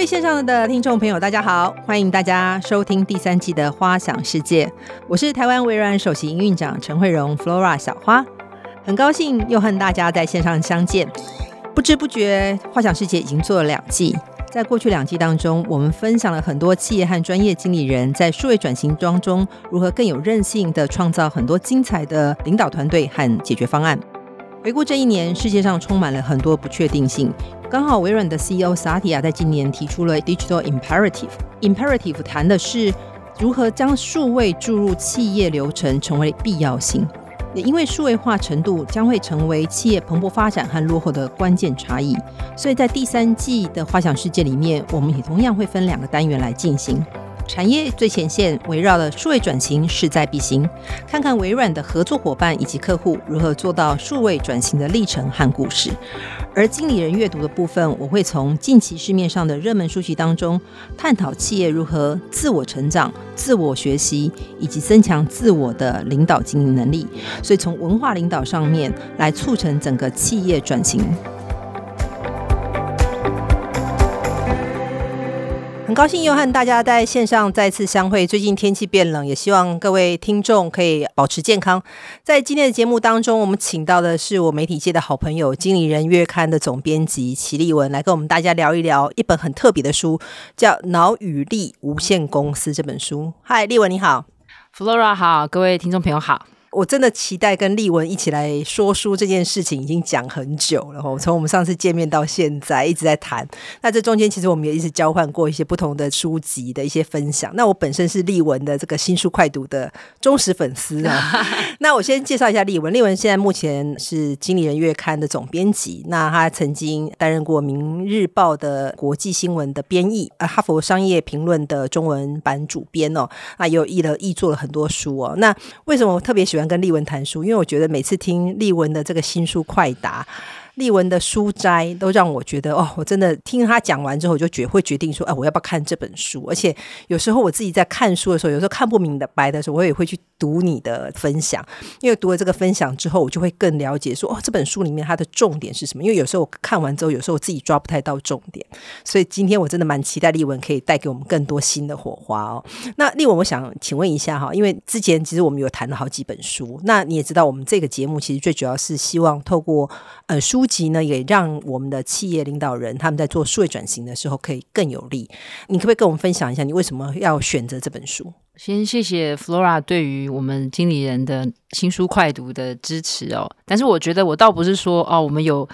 位线上的听众朋友，大家好，欢迎大家收听第三季的《花想世界》，我是台湾微软首席营运长陈慧蓉 Flora 小花，很高兴又和大家在线上相见。不知不觉，《花想世界》已经做了两季，在过去两季当中，我们分享了很多企业和专业经理人在数位转型当中如何更有韧性的创造很多精彩的领导团队和解决方案。回顾这一年，世界上充满了很多不确定性。刚好微软的 CEO 萨提亚在今年提出了 Digital Imperative。Imperative 谈的是如何将数位注入企业流程成为必要性。也因为数位化程度将会成为企业蓬勃发展和落后的关键差异，所以在第三季的花想世界里面，我们也同样会分两个单元来进行。产业最前线围绕的数位转型势在必行，看看微软的合作伙伴以及客户如何做到数位转型的历程和故事。而经理人阅读的部分，我会从近期市面上的热门书籍当中，探讨企业如何自我成长、自我学习以及增强自我的领导经营能力。所以从文化领导上面来促成整个企业转型。很高兴又和大家在线上再次相会。最近天气变冷，也希望各位听众可以保持健康。在今天的节目当中，我们请到的是我媒体界的好朋友《经理人月刊》的总编辑齐丽文，来跟我们大家聊一聊一本很特别的书，叫《脑与力无限公司》这本书。嗨，丽文你好，Flora 好，各位听众朋友好。我真的期待跟丽文一起来说书这件事情，已经讲很久了。从我们上次见面到现在一直在谈。那这中间其实我们也一直交换过一些不同的书籍的一些分享。那我本身是丽文的这个新书快读的忠实粉丝啊。那我先介绍一下丽文。丽文现在目前是《经理人月刊》的总编辑。那他曾经担任过《明日报》的国际新闻的编译，呃，《哈佛商业评论》的中文版主编哦。那也有译了译做了很多书哦。那为什么我特别喜欢？跟丽文谈书，因为我觉得每次听丽文的这个新书快答。丽文的书斋都让我觉得哦，我真的听他讲完之后，我就决会决定说，哎，我要不要看这本书？而且有时候我自己在看书的时候，有时候看不明白的时候，我也会去读你的分享。因为读了这个分享之后，我就会更了解说，哦，这本书里面它的重点是什么？因为有时候我看完之后，有时候我自己抓不太到重点。所以今天我真的蛮期待丽文可以带给我们更多新的火花哦。那丽文，我想请问一下哈，因为之前其实我们有谈了好几本书，那你也知道，我们这个节目其实最主要是希望透过呃书。籍呢，也让我们的企业领导人他们在做数位转型的时候可以更有力。你可不可以跟我们分享一下，你为什么要选择这本书？先谢谢 Flora 对于我们经理人的新书快读的支持哦。但是我觉得我倒不是说哦，我们有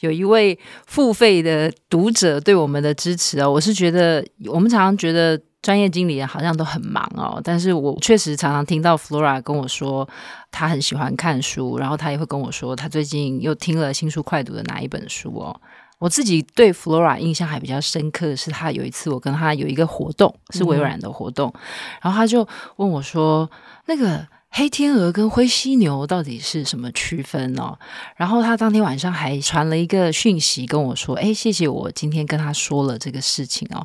有一位付费的读者对我们的支持哦。我是觉得我们常常觉得。专业经理人好像都很忙哦，但是我确实常常听到 Flora 跟我说，他很喜欢看书，然后他也会跟我说，他最近又听了新书快读的哪一本书哦。我自己对 Flora 印象还比较深刻的是，他有一次我跟他有一个活动，是微软的活动，嗯、然后他就问我说，那个。黑天鹅跟灰犀牛到底是什么区分哦？然后他当天晚上还传了一个讯息跟我说：“哎，谢谢我今天跟他说了这个事情哦。”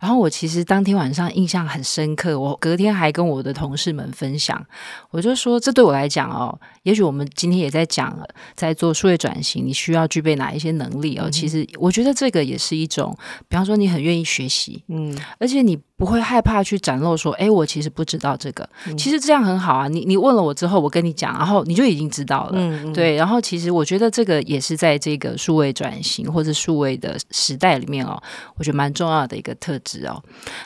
然后我其实当天晚上印象很深刻，我隔天还跟我的同事们分享，我就说：“这对我来讲哦，也许我们今天也在讲，在做数位转型，你需要具备哪一些能力哦？其实我觉得这个也是一种，比方说你很愿意学习，嗯，而且你。”不会害怕去展露说，哎，我其实不知道这个。其实这样很好啊，你你问了我之后，我跟你讲，然后你就已经知道了。嗯，对。然后其实我觉得这个也是在这个数位转型或者数位的时代里面哦，我觉得蛮重要的一个特质哦。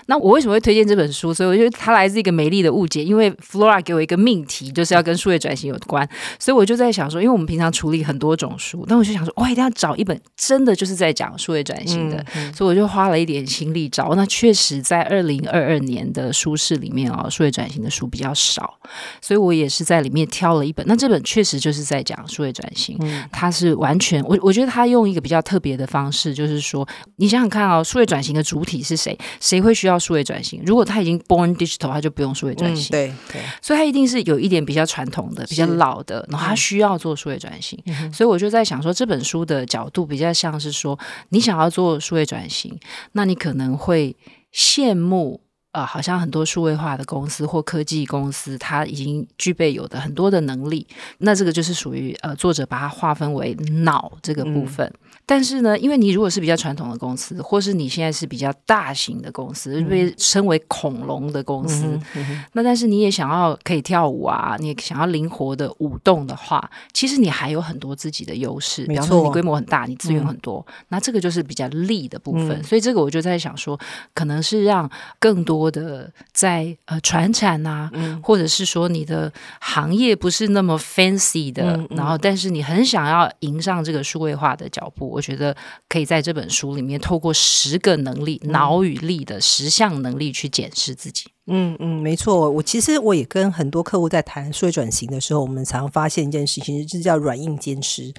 那我为什么会推荐这本书？所以我觉得它来自一个美丽的误解，因为 Flora 给我一个命题，就是要跟数位转型有关，所以我就在想说，因为我们平常处理很多种书，但我就想说，我一定要找一本真的就是在讲数位转型的，所以我就花了一点心力找。那确实在二。二零二二年的书市里面哦，数位转型的书比较少，所以我也是在里面挑了一本。那这本确实就是在讲数位转型，嗯、它是完全我我觉得他用一个比较特别的方式，就是说你想想看哦，数位转型的主体是谁？谁会需要数位转型？如果他已经 born digital，他就不用数位转型。嗯、对对，所以他一定是有一点比较传统的、比较老的，然后他需要做数位转型。嗯、所以我就在想说，这本书的角度比较像是说，你想要做数位转型，那你可能会。羡慕呃，好像很多数位化的公司或科技公司，它已经具备有的很多的能力。那这个就是属于呃，作者把它划分为脑这个部分。嗯、但是呢，因为你如果是比较传统的公司，或是你现在是比较大型的公司，被称为恐龙的公司，嗯嗯、那但是你也想要可以跳舞啊，你也想要灵活的舞动的话，其实你还有很多自己的优势。比方说，你规模很大，你资源很多，嗯、那这个就是比较利的部分。嗯、所以这个我就在想说，可能是让更多。的在呃传产啊，嗯、或者是说你的行业不是那么 fancy 的，然后但是你很想要迎上这个数位化的脚步，我觉得可以在这本书里面透过十个能力，嗯、脑与力的十项能力去检视自己。嗯嗯，没错。我其实我也跟很多客户在谈数位转型的时候，我们常发现一件事情，就是叫软硬兼施。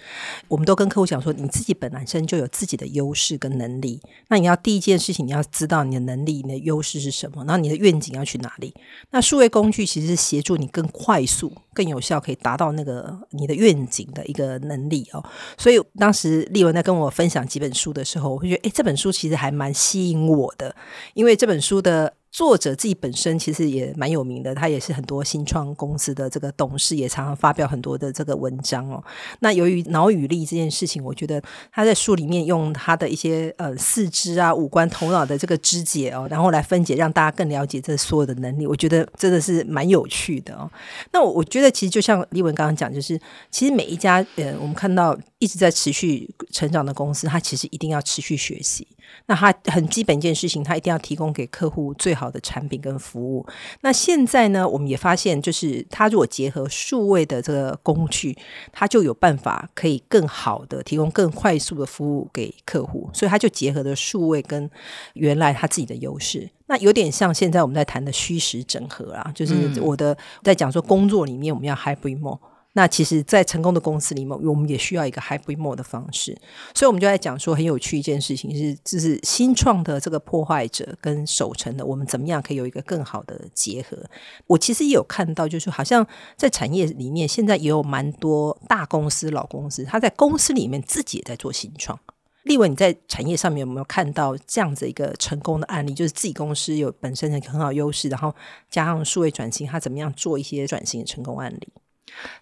我们都跟客户讲说，你自己本来身就有自己的优势跟能力。那你要第一件事情，你要知道你的能力、你的优势是什么，然后你的愿景要去哪里。那数位工具其实是协助你更快速、更有效，可以达到那个你的愿景的一个能力哦。所以当时丽文在跟我分享几本书的时候，我会觉得，诶，这本书其实还蛮吸引我的，因为这本书的。作者自己本身其实也蛮有名的，他也是很多新创公司的这个董事，也常常发表很多的这个文章哦。那由于脑与力这件事情，我觉得他在书里面用他的一些呃四肢啊、五官、头脑的这个肢解哦，然后来分解，让大家更了解这所有的能力，我觉得真的是蛮有趣的哦。那我觉得其实就像丽文刚刚讲，就是其实每一家呃，我们看到一直在持续成长的公司，它其实一定要持续学习。那它很基本一件事情，它一定要提供给客户最好的产品跟服务。那现在呢，我们也发现，就是它如果结合数位的这个工具，它就有办法可以更好的提供更快速的服务给客户。所以它就结合了数位跟原来它自己的优势。那有点像现在我们在谈的虚实整合啊，就是我的在讲说工作里面我们要 hybrid mode。那其实，在成功的公司里面，我们也需要一个 hybrid mode 的方式，所以我们就在讲说，很有趣一件事情是，就是新创的这个破坏者跟守成的，我们怎么样可以有一个更好的结合？我其实也有看到，就是好像在产业里面，现在也有蛮多大公司、老公司，他在公司里面自己也在做新创。丽文，你在产业上面有没有看到这样子一个成功的案例？就是自己公司有本身的很好优势，然后加上数位转型，他怎么样做一些转型的成功案例？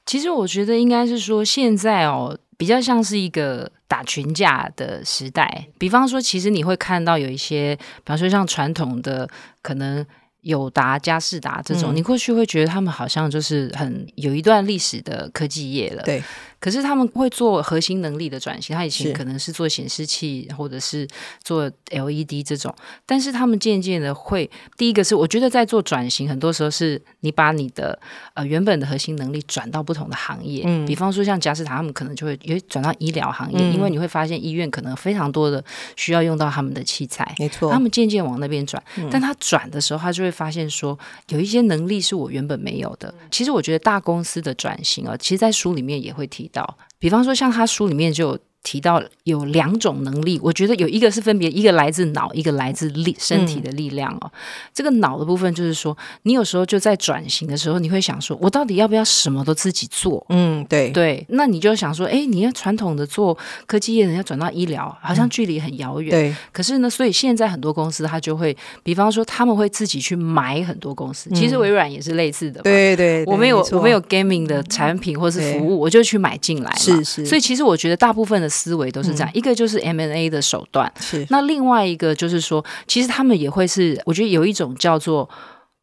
其实我觉得应该是说，现在哦，比较像是一个打群架的时代。比方说，其实你会看到有一些，比方说像传统的可能友达、佳士达这种，嗯、你过去会觉得他们好像就是很有一段历史的科技业了。对。可是他们会做核心能力的转型，他以前可能是做显示器或者是做 LED 这种，但是他们渐渐的会，第一个是我觉得在做转型，很多时候是你把你的呃原本的核心能力转到不同的行业，嗯，比方说像佳世达，他们可能就会也转到医疗行业，嗯，因为你会发现医院可能非常多的需要用到他们的器材，没错，他们渐渐往那边转，嗯，但他转的时候，他就会发现说有一些能力是我原本没有的。其实我觉得大公司的转型啊，其实在书里面也会提到，比方说像他书里面就有提到有两种能力，我觉得有一个是分别，一个来自脑，一个来自力身体的力量哦。嗯、这个脑的部分就是说，你有时候就在转型的时候，你会想说，我到底要不要什么都自己做？嗯，对对。那你就想说，哎，你要传统的做科技业，人要转到医疗，好像距离很遥远。嗯、对。可是呢，所以现在很多公司它就会，比方说他们会自己去买很多公司。嗯、其实微软也是类似的。对对，对。我们有错我们有 gaming 的产品或是服务，我就去买进来。是是。所以其实我觉得大部分的。思维都是这样，嗯、一个就是 M&A 的手段，是那另外一个就是说，其实他们也会是，我觉得有一种叫做。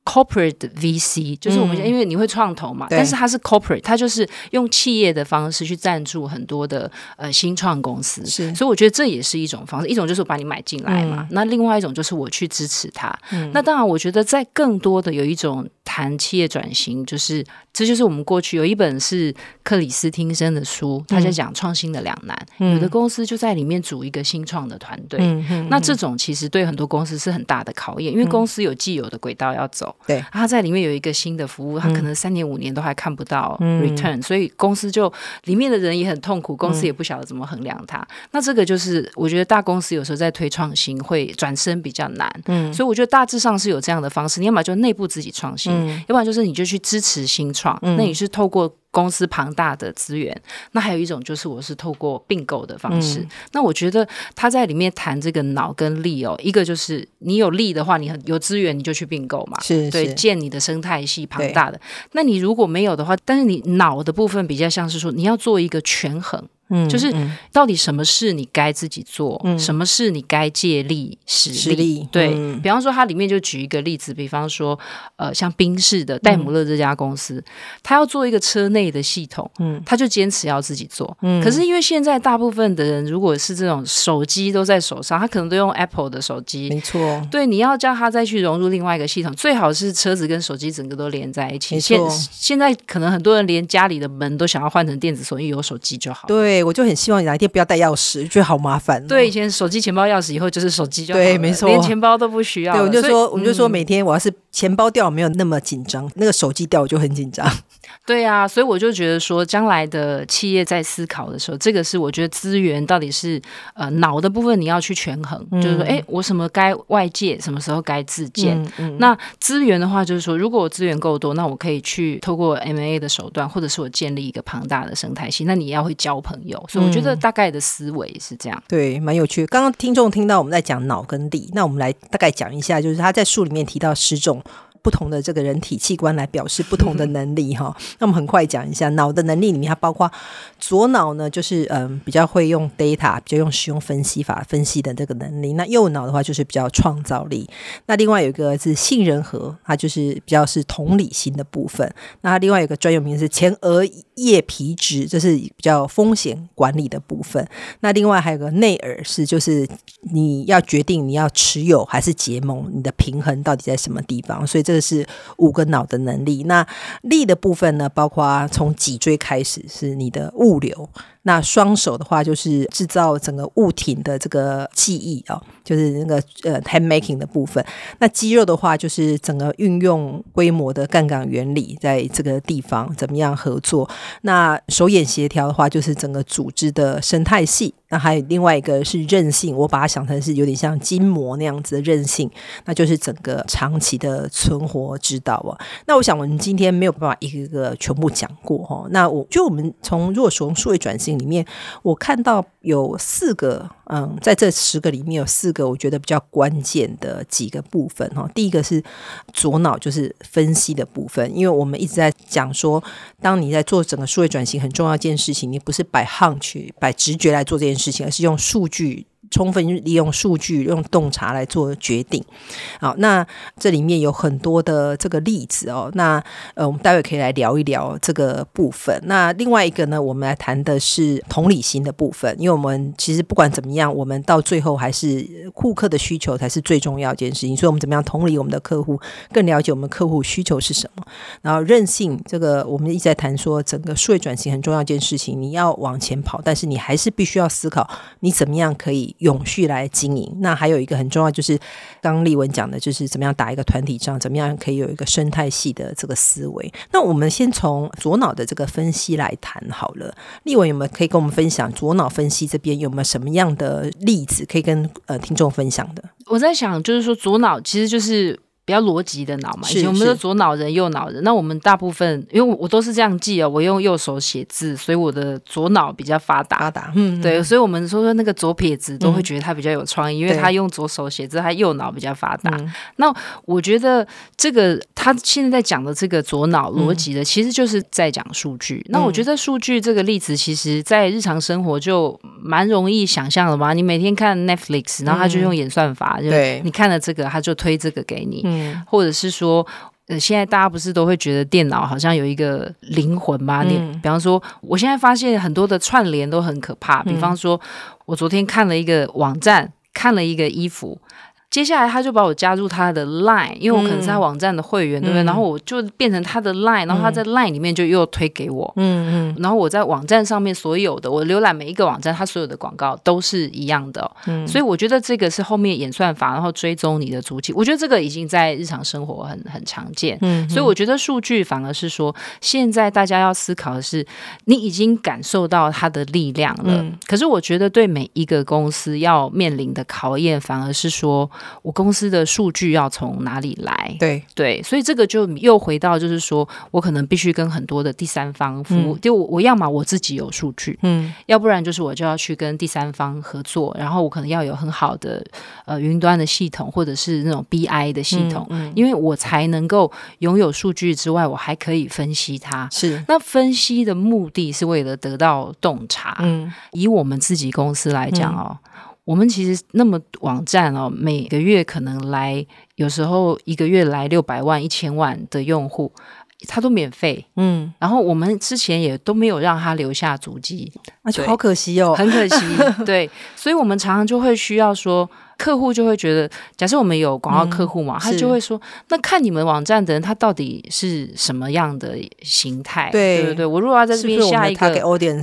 Corporate VC 就是我们，因为你会创投嘛，嗯、但是它是 corporate，它就是用企业的方式去赞助很多的呃新创公司，是，所以我觉得这也是一种方式。一种就是我把你买进来嘛，嗯、那另外一种就是我去支持它。嗯、那当然，我觉得在更多的有一种谈企业转型，就是这就是我们过去有一本是克里斯汀生的书，他在讲创新的两难，嗯、有的公司就在里面组一个新创的团队，那这种其实对很多公司是很大的考验，因为公司有既有的轨道要走。对，他在里面有一个新的服务，他可能三年五年都还看不到 return，、嗯、所以公司就里面的人也很痛苦，公司也不晓得怎么衡量它。嗯、那这个就是我觉得大公司有时候在推创新会转身比较难，嗯，所以我觉得大致上是有这样的方式，你要么就内部自己创新，嗯、要不然就是你就去支持新创，嗯、那你是透过。公司庞大的资源，那还有一种就是我是透过并购的方式。嗯、那我觉得他在里面谈这个脑跟力哦，一个就是你有力的话，你很有资源，你就去并购嘛，是，对，建你的生态系庞大的。那你如果没有的话，但是你脑的部分比较像是说，你要做一个权衡。嗯，就是到底什么事你该自己做，嗯、什么事你该借力使力？力对、嗯、比方说，它里面就举一个例子，比方说，呃，像宾士的戴姆勒这家公司，他、嗯、要做一个车内的系统，嗯，他就坚持要自己做。嗯，可是因为现在大部分的人如果是这种手机都在手上，他可能都用 Apple 的手机，没错。对，你要叫他再去融入另外一个系统，最好是车子跟手机整个都连在一起。现现在可能很多人连家里的门都想要换成电子锁，因为有手机就好。对，我就很希望你哪。一天不要带钥匙，觉得好麻烦、哦。对，以前手机、钱包、钥匙，以后就是手机就好对，没错，连钱包都不需要。对，我就说，嗯、我就说，每天我要是钱包掉，没有那么紧张，那个手机掉我就很紧张。对啊，所以我就觉得说，将来的企业在思考的时候，这个是我觉得资源到底是呃脑的部分，你要去权衡，嗯、就是说，哎，我什么该外界，什么时候该自建。嗯嗯、那资源的话，就是说，如果我资源够多，那我可以去透过 M&A 的手段，或者是我建立一个庞大的生态系。那你要会交朋友，所以我觉得大概的思维是这样。嗯、对，蛮有趣。刚刚听众听到我们在讲脑跟力，那我们来大概讲一下，就是他在书里面提到十种。不同的这个人体器官来表示不同的能力哈，那我们很快讲一下脑的能力里面，它包括左脑呢，就是嗯比较会用 data，比较用使用分析法分析的这个能力。那右脑的话就是比较创造力。那另外有一个是杏仁核，它就是比较是同理心的部分。那它另外有一个专有名词是前额叶皮质，这是比较风险管理的部分。那另外还有个内耳是就是你要决定你要持有还是结盟，你的平衡到底在什么地方？所以这个。这是五个脑的能力。那力的部分呢，包括从脊椎开始是你的物流。那双手的话，就是制造整个物体的这个记忆啊，就是那个呃 hand making 的部分。那肌肉的话，就是整个运用规模的杠杆原理，在这个地方怎么样合作。那手眼协调的话，就是整个组织的生态系。那还有另外一个是韧性，我把它想成是有点像筋膜那样子的韧性，那就是整个长期的存活之道啊。那我想我们今天没有办法一个一个全部讲过哈。那我就我们从如果从数位转型。里面我看到有四个，嗯，在这十个里面有四个我觉得比较关键的几个部分哈。第一个是左脑，就是分析的部分，因为我们一直在讲说，当你在做整个数位转型很重要一件事情，你不是摆 hunch、摆直觉来做这件事情，而是用数据。充分利用数据，用洞察来做决定。好，那这里面有很多的这个例子哦。那呃，我们待会可以来聊一聊这个部分。那另外一个呢，我们来谈的是同理心的部分。因为我们其实不管怎么样，我们到最后还是顾客的需求才是最重要一件事情。所以，我们怎么样同理我们的客户，更了解我们客户需求是什么？然后，韧性这个我们一直在谈说，整个数位转型很重要一件事情，你要往前跑，但是你还是必须要思考，你怎么样可以。永续来经营，那还有一个很重要，就是刚刚丽文讲的，就是怎么样打一个团体仗，怎么样可以有一个生态系的这个思维。那我们先从左脑的这个分析来谈好了。丽文有没有可以跟我们分享左脑分析这边有没有什么样的例子可以跟呃听众分享的？我在想，就是说左脑其实就是。比较逻辑的脑嘛，以前我们说左脑人、右脑人。那我们大部分，因为我都是这样记哦，我用右手写字，所以我的左脑比较发达。发达，嗯，对，所以我们说说那个左撇子都会觉得他比较有创意，嗯、因为他用左手写字，他右脑比较发达。那我觉得这个他现在在讲的这个左脑逻辑的，其实就是在讲数据。嗯、那我觉得数据这个例子，其实在日常生活就蛮容易想象的嘛。你每天看 Netflix，然后他就用演算法，嗯、就你看了这个，他就推这个给你。嗯，或者是说，呃，现在大家不是都会觉得电脑好像有一个灵魂吗？你、嗯、比方说，我现在发现很多的串联都很可怕。比方说，我昨天看了一个网站，看了一个衣服。接下来他就把我加入他的 Line，因为我可能是他网站的会员，嗯、对不对？然后我就变成他的 Line，然后他在 Line 里面就又推给我，嗯嗯。然后我在网站上面所有的，我浏览每一个网站，他所有的广告都是一样的，嗯。所以我觉得这个是后面演算法，然后追踪你的足迹。我觉得这个已经在日常生活很很常见，嗯。所以我觉得数据反而是说，现在大家要思考的是，你已经感受到它的力量了。嗯、可是我觉得对每一个公司要面临的考验，反而是说。我公司的数据要从哪里来？对对，所以这个就又回到就是说我可能必须跟很多的第三方服务，嗯、就我要么我自己有数据，嗯，要不然就是我就要去跟第三方合作，然后我可能要有很好的呃云端的系统或者是那种 BI 的系统，嗯嗯、因为我才能够拥有数据之外，我还可以分析它。是那分析的目的是为了得到洞察。嗯，以我们自己公司来讲哦。嗯我们其实那么网站哦，每个月可能来，有时候一个月来六百万、一千万的用户，他都免费。嗯，然后我们之前也都没有让他留下足迹，那就好可惜哦，很可惜。对，所以我们常常就会需要说。客户就会觉得，假设我们有广告客户嘛，嗯、他就会说：“那看你们网站的人，他到底是什么样的形态？对对对，我如果要在这边下一个，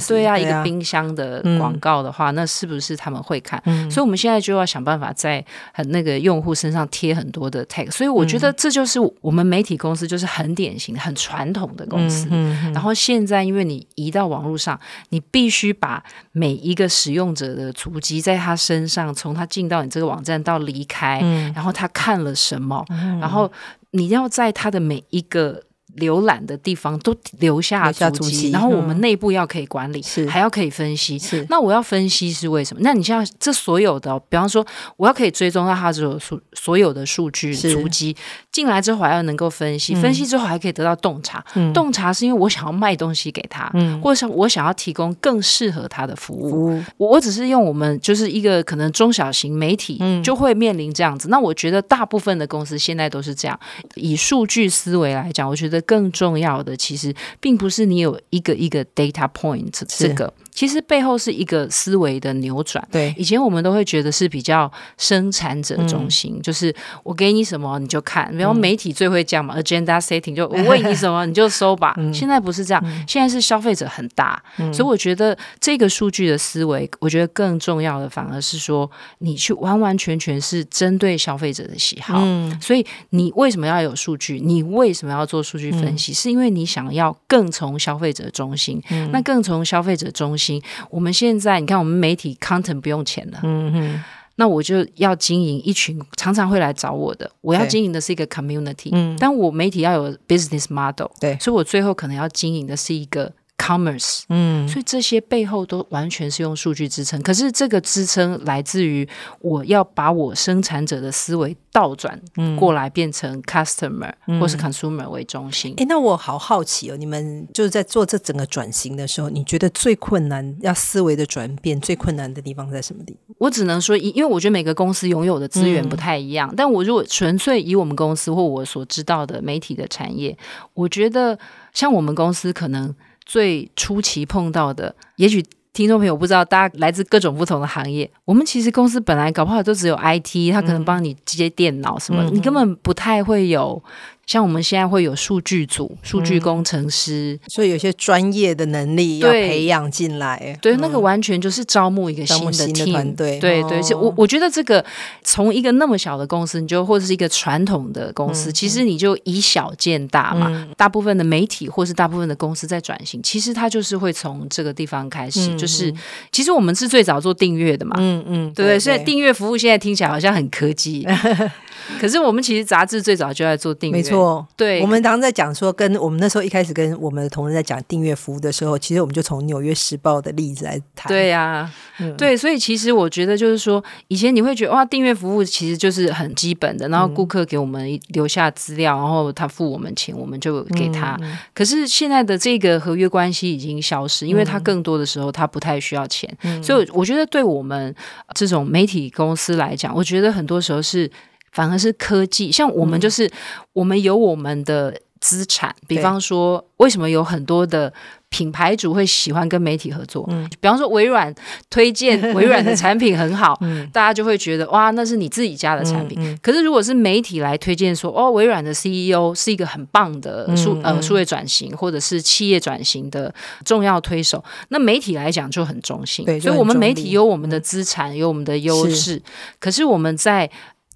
对啊，一个冰箱的广告的话，嗯、那是不是他们会看？嗯、所以我们现在就要想办法在很那个用户身上贴很多的 tag。所以我觉得这就是我们媒体公司就是很典型的、很传统的公司。然后现在因为你移到网络上，你必须把每一个使用者的足迹在他身上，从他进到你这个。网站到离开，嗯、然后他看了什么，嗯、然后你要在他的每一个。浏览的地方都留下足迹，然后我们内部要可以管理，是还要可以分析。是那我要分析是为什么？那你像这所有的，比方说我要可以追踪到他这种数所有的数据足迹进来之后，还要能够分析，分析之后还可以得到洞察。洞察是因为我想要卖东西给他，或者是我想要提供更适合他的服务。我我只是用我们就是一个可能中小型媒体就会面临这样子。那我觉得大部分的公司现在都是这样，以数据思维来讲，我觉得。更重要的，其实并不是你有一个一个 data point 这个。其实背后是一个思维的扭转。对，以前我们都会觉得是比较生产者中心，嗯、就是我给你什么你就看，然后媒体最会讲嘛、嗯、，agenda setting 就我喂你什么你就收吧。嗯、现在不是这样，嗯、现在是消费者很大，嗯、所以我觉得这个数据的思维，我觉得更重要的反而是说，你去完完全全是针对消费者的喜好。嗯、所以你为什么要有数据？你为什么要做数据分析？嗯、是因为你想要更从消费者中心，嗯、那更从消费者中心。我们现在你看，我们媒体 content 不用钱了，嗯哼，那我就要经营一群常常会来找我的，我要经营的是一个 community，嗯，但我媒体要有 business model，对，所以我最后可能要经营的是一个。Commerce，嗯，所以这些背后都完全是用数据支撑。可是这个支撑来自于我要把我生产者的思维倒转过来，变成 customer、嗯、或是 consumer 为中心。哎、嗯，那我好好奇哦，你们就是在做这整个转型的时候，你觉得最困难要思维的转变最困难的地方在什么地方？我只能说，因为我觉得每个公司拥有的资源不太一样。嗯、但我如果纯粹以我们公司或我所知道的媒体的产业，我觉得像我们公司可能。最初期碰到的，也许听众朋友不知道，大家来自各种不同的行业。我们其实公司本来搞不好都只有 IT，他可能帮你接电脑什么，嗯、你根本不太会有。像我们现在会有数据组、数据工程师，嗯、所以有些专业的能力要培养进来。对，对，那个完全就是招募一个新的 team 团队。对对，是我我觉得这个从一个那么小的公司，你就或者是一个传统的公司，嗯、其实你就以小见大嘛。嗯、大部分的媒体或是大部分的公司在转型，其实它就是会从这个地方开始。嗯、就是其实我们是最早做订阅的嘛。嗯嗯，对对，所以订阅服务现在听起来好像很科技。可是我们其实杂志最早就在做订阅，没错。对，我们当时在讲说，跟我们那时候一开始跟我们的同事在讲订阅服务的时候，其实我们就从《纽约时报》的例子来谈。对呀、啊，嗯、对，所以其实我觉得就是说，以前你会觉得哇，订阅服务其实就是很基本的，然后顾客给我们留下资料，然后他付我们钱，我们就给他。嗯、可是现在的这个合约关系已经消失，因为他更多的时候他不太需要钱，嗯、所以我觉得对我们这种媒体公司来讲，我觉得很多时候是。反而是科技，像我们就是，我们有我们的资产，嗯、比方说，为什么有很多的。品牌主会喜欢跟媒体合作，嗯，比方说微软推荐 微软的产品很好，嗯，大家就会觉得哇，那是你自己家的产品。嗯嗯、可是如果是媒体来推荐说，哦，微软的 CEO 是一个很棒的数、嗯、呃数位转型或者是企业转型的重要推手，那媒体来讲就很中性。对，所以我们媒体有我们的资产，嗯、有我们的优势，是可是我们在。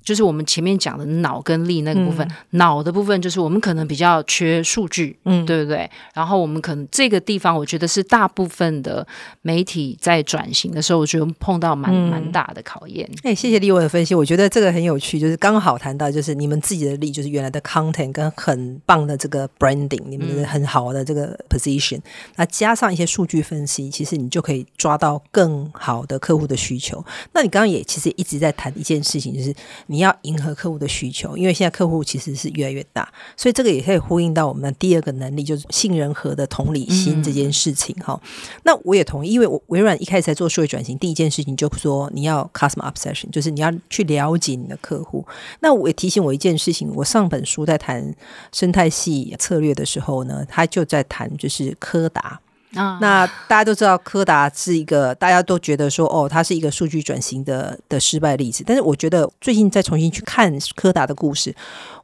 就是我们前面讲的脑跟力那个部分，嗯、脑的部分就是我们可能比较缺数据，嗯，对不对？然后我们可能这个地方，我觉得是大部分的媒体在转型的时候，我觉得碰到蛮、嗯、蛮大的考验。哎，谢谢立文的分析，我觉得这个很有趣，就是刚好谈到就是你们自己的力，就是原来的 content 跟很棒的这个 branding，你们的很好的这个 position，、嗯、那加上一些数据分析，其实你就可以抓到更好的客户的需求。那你刚刚也其实一直在谈一件事情，就是你。你要迎合客户的需求，因为现在客户其实是越来越大，所以这个也可以呼应到我们的第二个能力，就是杏仁和的同理心这件事情哈。嗯、那我也同意，因为我微软一开始在做数位转型，第一件事情就说你要 customer obsession，就是你要去了解你的客户。那我也提醒我一件事情，我上本书在谈生态系策略的时候呢，他就在谈就是柯达。啊，那大家都知道柯达是一个，大家都觉得说，哦，它是一个数据转型的的失败例子。但是我觉得最近再重新去看柯达的故事，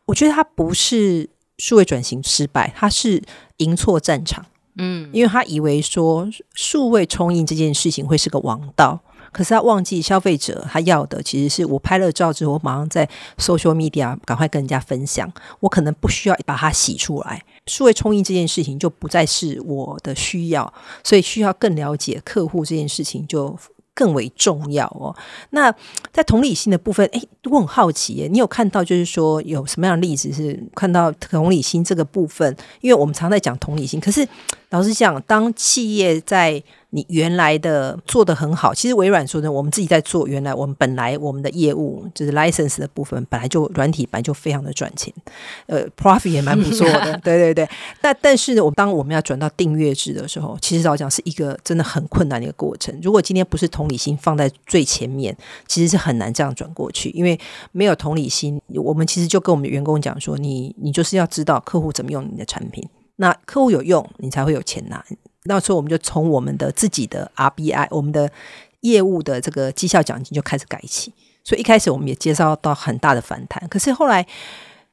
我觉得它不是数位转型失败，它是赢错战场。嗯，因为他以为说数位冲印这件事情会是个王道。可是他忘记消费者他要的其实是我拍了照之后，我马上在 social media 赶快跟人家分享，我可能不需要把它洗出来。数位冲印这件事情就不再是我的需要，所以需要更了解客户这件事情就更为重要哦。那在同理心的部分，诶，我很好奇耶，你有看到就是说有什么样的例子是看到同理心这个部分？因为我们常在讲同理心，可是老实讲，当企业在你原来的做得很好，其实微软说的，我们自己在做。原来我们本来我们的业务就是 license 的部分，本来就软体本来就非常的赚钱，呃，profit 也蛮不错的。对对对。那但是呢，我当我们要转到订阅制的时候，其实老讲是一个真的很困难的一个过程。如果今天不是同理心放在最前面，其实是很难这样转过去，因为没有同理心。我们其实就跟我们员工讲说，你你就是要知道客户怎么用你的产品，那客户有用，你才会有钱拿。那时候我们就从我们的自己的 RBI，我们的业务的这个绩效奖金就开始改起，所以一开始我们也介绍到很大的反弹。可是后来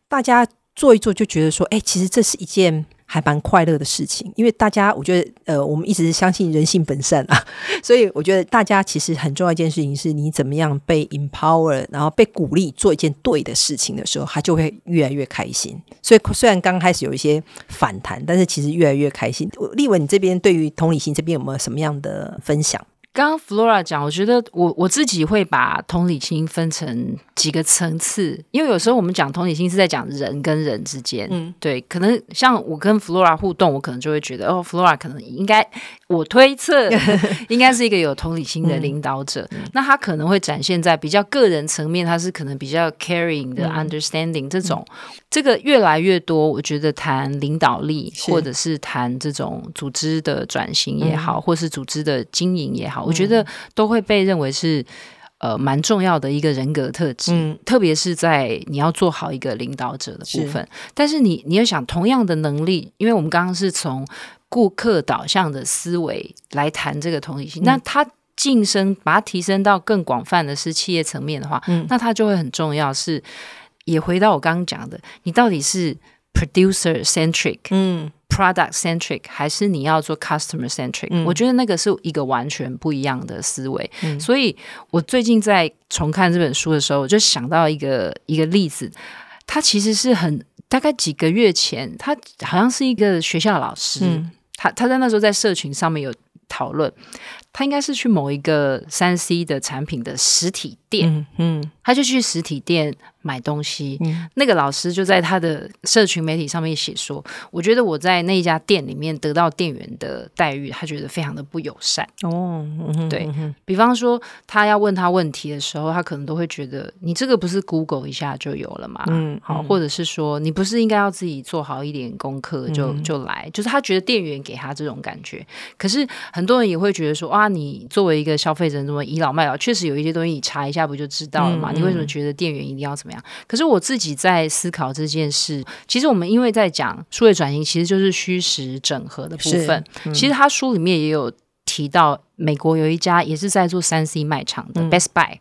大家做一做，就觉得说，哎，其实这是一件。还蛮快乐的事情，因为大家，我觉得，呃，我们一直相信人性本善啊，所以我觉得大家其实很重要一件事情是，你怎么样被 empower，然后被鼓励做一件对的事情的时候，他就会越来越开心。所以虽然刚开始有一些反弹，但是其实越来越开心。立文，你这边对于同理心这边有没有什么样的分享？刚刚 Flora 讲，我觉得我我自己会把同理心分成几个层次，因为有时候我们讲同理心是在讲人跟人之间，嗯，对，可能像我跟 Flora 互动，我可能就会觉得哦，Flora 可能应该，我推测 应该是一个有同理心的领导者，嗯、那他可能会展现在比较个人层面，他是可能比较 caring 的 understanding、嗯、这种。这个越来越多，我觉得谈领导力，或者是谈这种组织的转型也好，嗯、或是组织的经营也好，嗯、我觉得都会被认为是呃蛮重要的一个人格特质，嗯、特别是在你要做好一个领导者的部分。是但是你你要想同样的能力，因为我们刚刚是从顾客导向的思维来谈这个同理心，嗯、那他晋升把它提升到更广泛的是企业层面的话，嗯、那他就会很重要是。也回到我刚刚讲的，你到底是 producer centric，嗯，product centric，还是你要做 customer centric？嗯，我觉得那个是一个完全不一样的思维。嗯，所以我最近在重看这本书的时候，我就想到一个一个例子，他其实是很大概几个月前，他好像是一个学校老师，嗯，他他在那时候在社群上面有讨论。他应该是去某一个三 C 的产品的实体店，嗯，嗯，他就去实体店买东西。嗯，那个老师就在他的社群媒体上面写说：“我觉得我在那一家店里面得到店员的待遇，他觉得非常的不友善。”哦，嗯、对，比方说他要问他问题的时候，他可能都会觉得你这个不是 Google 一下就有了嘛？嗯，好，或者是说你不是应该要自己做好一点功课就就来？就是他觉得店员给他这种感觉。可是很多人也会觉得说啊。你作为一个消费者，这么倚老卖老，确实有一些东西你查一下不就知道了吗？你为什么觉得店员一定要怎么样？可是我自己在思考这件事，其实我们因为在讲数位转型，其实就是虚实整合的部分。嗯、其实他书里面也有提到，美国有一家也是在做三 C 卖场的 Best Buy。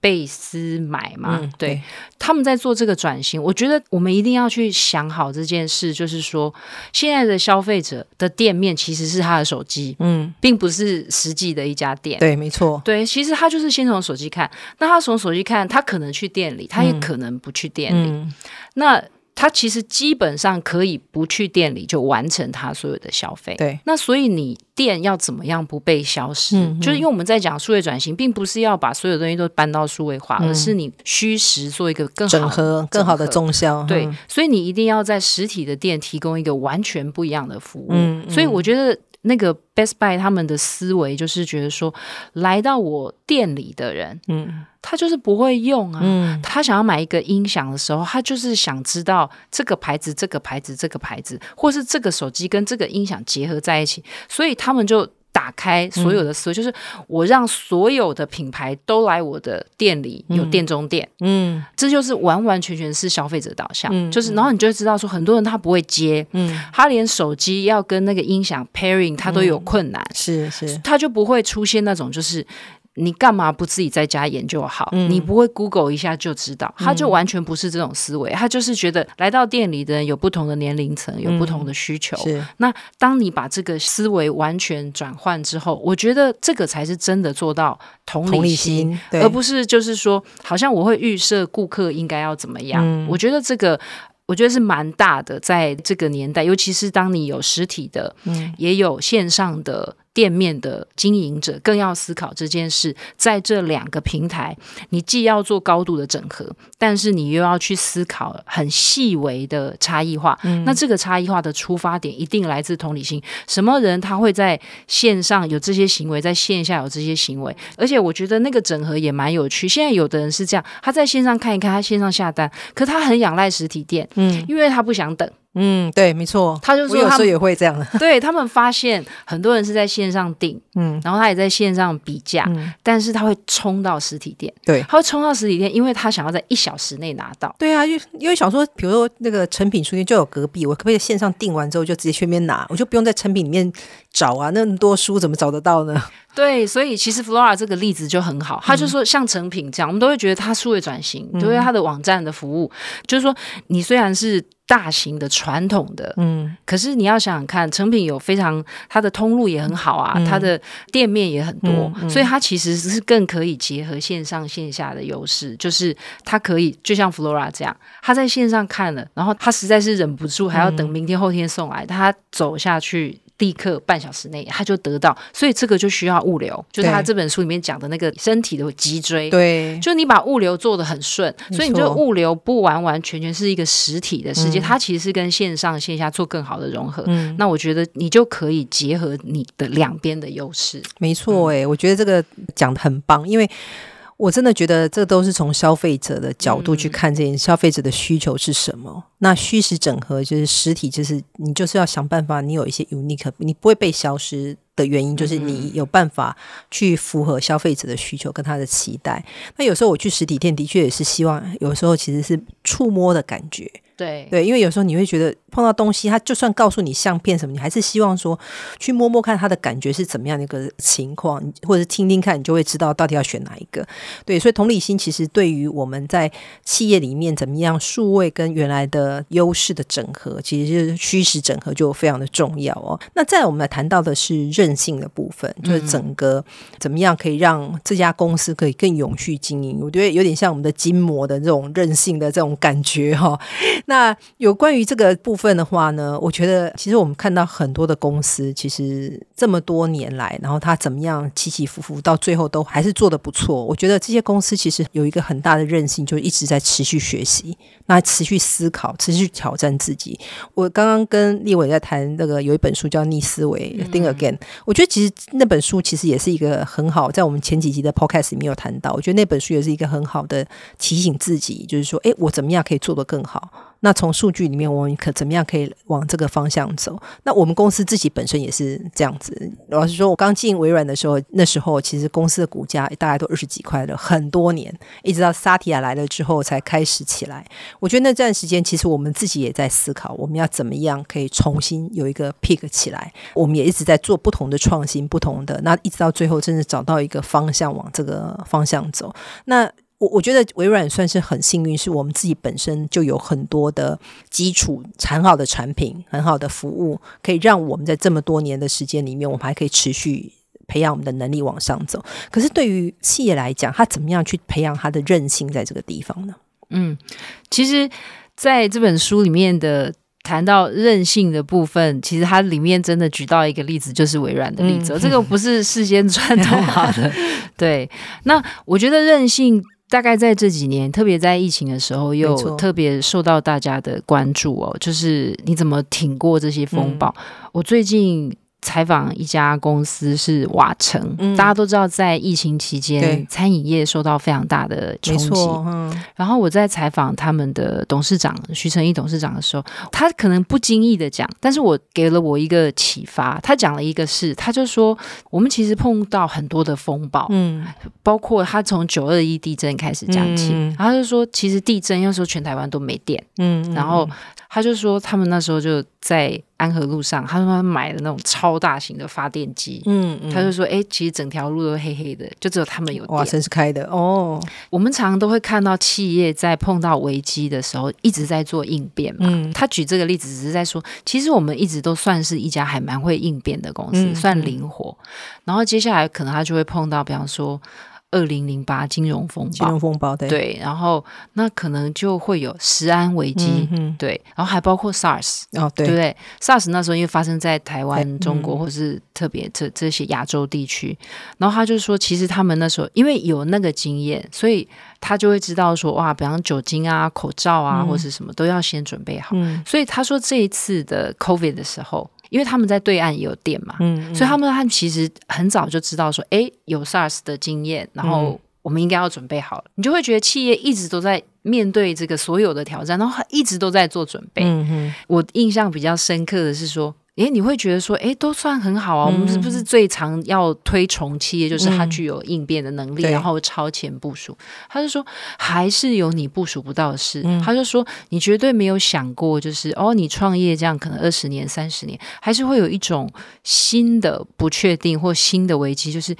贝斯买嘛，嗯、对，对。他们在做这个转型，我觉得我们一定要去想好这件事，就是说，现在的消费者的店面其实是他的手机，嗯，并不是实际的一家店，对，没错，对，其实他就是先从手机看，那他从手机看，他可能去店里，他也可能不去店里，嗯、那。他其实基本上可以不去店里就完成他所有的消费。对，那所以你店要怎么样不被消失？就是因为我们在讲数位转型，并不是要把所有东西都搬到数位化，嗯、而是你虚实做一个更好的整合、更好的中销。对，嗯、所以你一定要在实体的店提供一个完全不一样的服务。嗯嗯，所以我觉得。那个 Best Buy 他们的思维就是觉得说，来到我店里的人，嗯，他就是不会用啊，嗯，他想要买一个音响的时候，他就是想知道这个牌子、这个牌子、这个牌子，或是这个手机跟这个音响结合在一起，所以他们就。打开所有的思维，嗯、就是我让所有的品牌都来我的店里，有店中店，嗯，这就是完完全全是消费者导向，嗯、就是然后你就会知道说，很多人他不会接，嗯，他连手机要跟那个音响 pairing 他都有困难，是是，他就不会出现那种就是。你干嘛不自己在家研究好？嗯、你不会 Google 一下就知道？他就完全不是这种思维，他就是觉得来到店里的人有不同的年龄层，有不同的需求。嗯、那当你把这个思维完全转换之后，我觉得这个才是真的做到同理心，理心，而不是就是说，好像我会预设顾客应该要怎么样。嗯、我觉得这个。我觉得是蛮大的，在这个年代，尤其是当你有实体的，嗯，也有线上的店面的经营者，更要思考这件事。在这两个平台，你既要做高度的整合，但是你又要去思考很细微的差异化。嗯，那这个差异化的出发点一定来自同理心。什么人他会在线上有这些行为，在线下有这些行为？而且我觉得那个整合也蛮有趣。现在有的人是这样，他在线上看一看，他线上下单，可他很仰赖实体店。嗯，因为他不想等。嗯，对，没错，他就说他有时候也会这样。对，他们发现很多人是在线上订，嗯，然后他也在线上比价，嗯，但是他会冲到实体店，对，他会冲到实体店，因为他想要在一小时内拿到。对啊，因为因为想说，比如说那个成品书店就有隔壁，我可不可以线上订完之后就直接去那边拿，我就不用在成品里面找啊，那么多书怎么找得到呢？对，所以其实 Flora 这个例子就很好，他就说像成品这样，我们都会觉得他数位转型，因为他的网站的服务，就是说你虽然是。大型的传统的，嗯，可是你要想想看，成品有非常它的通路也很好啊，嗯、它的店面也很多，嗯嗯、所以它其实是更可以结合线上线下的优势，就是它可以就像 Flora 这样，他在线上看了，然后他实在是忍不住还要等明天后天送来，他走下去。立刻半小时内他就得到，所以这个就需要物流，就是他这本书里面讲的那个身体的脊椎。对，就你把物流做得很顺，所以你这个物流不完完全全是一个实体的世界，它其实是跟线上线下做更好的融合。嗯，那我觉得你就可以结合你的两边的优势。没错，哎，我觉得这个讲的很棒，因为。我真的觉得这都是从消费者的角度去看这件，消费者的需求是什么？那虚实整合就是实体，就是你就是要想办法，你有一些 unique，你不会被消失的原因，就是你有办法去符合消费者的需求跟他的期待。那有时候我去实体店，的确也是希望，有时候其实是触摸的感觉。对对，因为有时候你会觉得碰到东西，他就算告诉你相片什么，你还是希望说去摸摸看他的感觉是怎么样的一个情况，或者是听听看，你就会知道到底要选哪一个。对，所以同理心其实对于我们在企业里面怎么样数位跟原来的优势的整合，其实就是虚实整合就非常的重要哦。那再来我们来谈到的是韧性的部分，就是整个怎么样可以让这家公司可以更永续经营。我觉得有点像我们的筋膜的这种韧性的这种感觉哈、哦。那有关于这个部分的话呢，我觉得其实我们看到很多的公司，其实这么多年来，然后它怎么样起起伏伏，到最后都还是做得不错。我觉得这些公司其实有一个很大的韧性，就一直在持续学习，那持续思考，持续挑战自己。我刚刚跟立伟在谈那个有一本书叫《逆思维》，Think Again。我觉得其实那本书其实也是一个很好，在我们前几集的 Podcast 里面有谈到。我觉得那本书也是一个很好的提醒自己，就是说，哎，我怎么样可以做得更好？那从数据里面，我们可怎么样可以往这个方向走？那我们公司自己本身也是这样子。老实说，我刚进微软的时候，那时候其实公司的股价大概都二十几块了，很多年，一直到萨提亚来了之后才开始起来。我觉得那段时间，其实我们自己也在思考，我们要怎么样可以重新有一个 pick 起来。我们也一直在做不同的创新，不同的，那一直到最后，真的找到一个方向，往这个方向走。那我我觉得微软算是很幸运，是我们自己本身就有很多的基础、很好的产品、很好的服务，可以让我们在这么多年的时间里面，我们还可以持续培养我们的能力往上走。可是对于企业来讲，它怎么样去培养它的韧性在这个地方呢？嗯，其实在这本书里面的。谈到韧性的部分，其实它里面真的举到一个例子，就是微软的例子。嗯、这个不是事先串通好的。对，那我觉得韧性大概在这几年，特别在疫情的时候，又特别受到大家的关注哦。就是你怎么挺过这些风暴？嗯、我最近。采访一家公司是瓦城，嗯、大家都知道，在疫情期间，餐饮业受到非常大的冲击。嗯、然后我在采访他们的董事长徐成义董事长的时候，他可能不经意的讲，但是我给了我一个启发。他讲了一个事，他就说，我们其实碰到很多的风暴，嗯，包括他从九二一地震开始讲起，嗯、然后他就说，其实地震那时候全台湾都没电，嗯，然后。他就说，他们那时候就在安和路上，他说他买了那种超大型的发电机。嗯，嗯，他就说，哎、欸，其实整条路都黑黑的，就只有他们有电。哇，真是开的哦。我们常常都会看到企业在碰到危机的时候一直在做应变嘛。嗯，他举这个例子只是在说，其实我们一直都算是一家还蛮会应变的公司，嗯、算灵活。然后接下来可能他就会碰到，比方说。二零零八金融风暴，金融风暴对，对，然后那可能就会有食安危机，嗯、对，然后还包括 SARS，哦，对，不对？SARS 那时候因为发生在台湾、嗯、中国或是特别这这些亚洲地区，然后他就说，其实他们那时候因为有那个经验，所以他就会知道说，哇，比方酒精啊、口罩啊，嗯、或是什么都要先准备好。嗯、所以他说这一次的 COVID 的时候。因为他们在对岸也有店嘛，所以他们他们其实很早就知道说，哎，有 SARS 的经验，然后我们应该要准备好了。嗯、你就会觉得企业一直都在面对这个所有的挑战，然后一直都在做准备。我印象比较深刻的是说。诶，你会觉得说，诶，都算很好啊。嗯、我们是不是最常要推崇企业，就是它具有应变的能力，嗯、然后超前部署？他就说，还是有你部署不到的事。嗯、他就说，你绝对没有想过，就是哦，你创业这样可能二十年、三十年，还是会有一种新的不确定或新的危机，就是。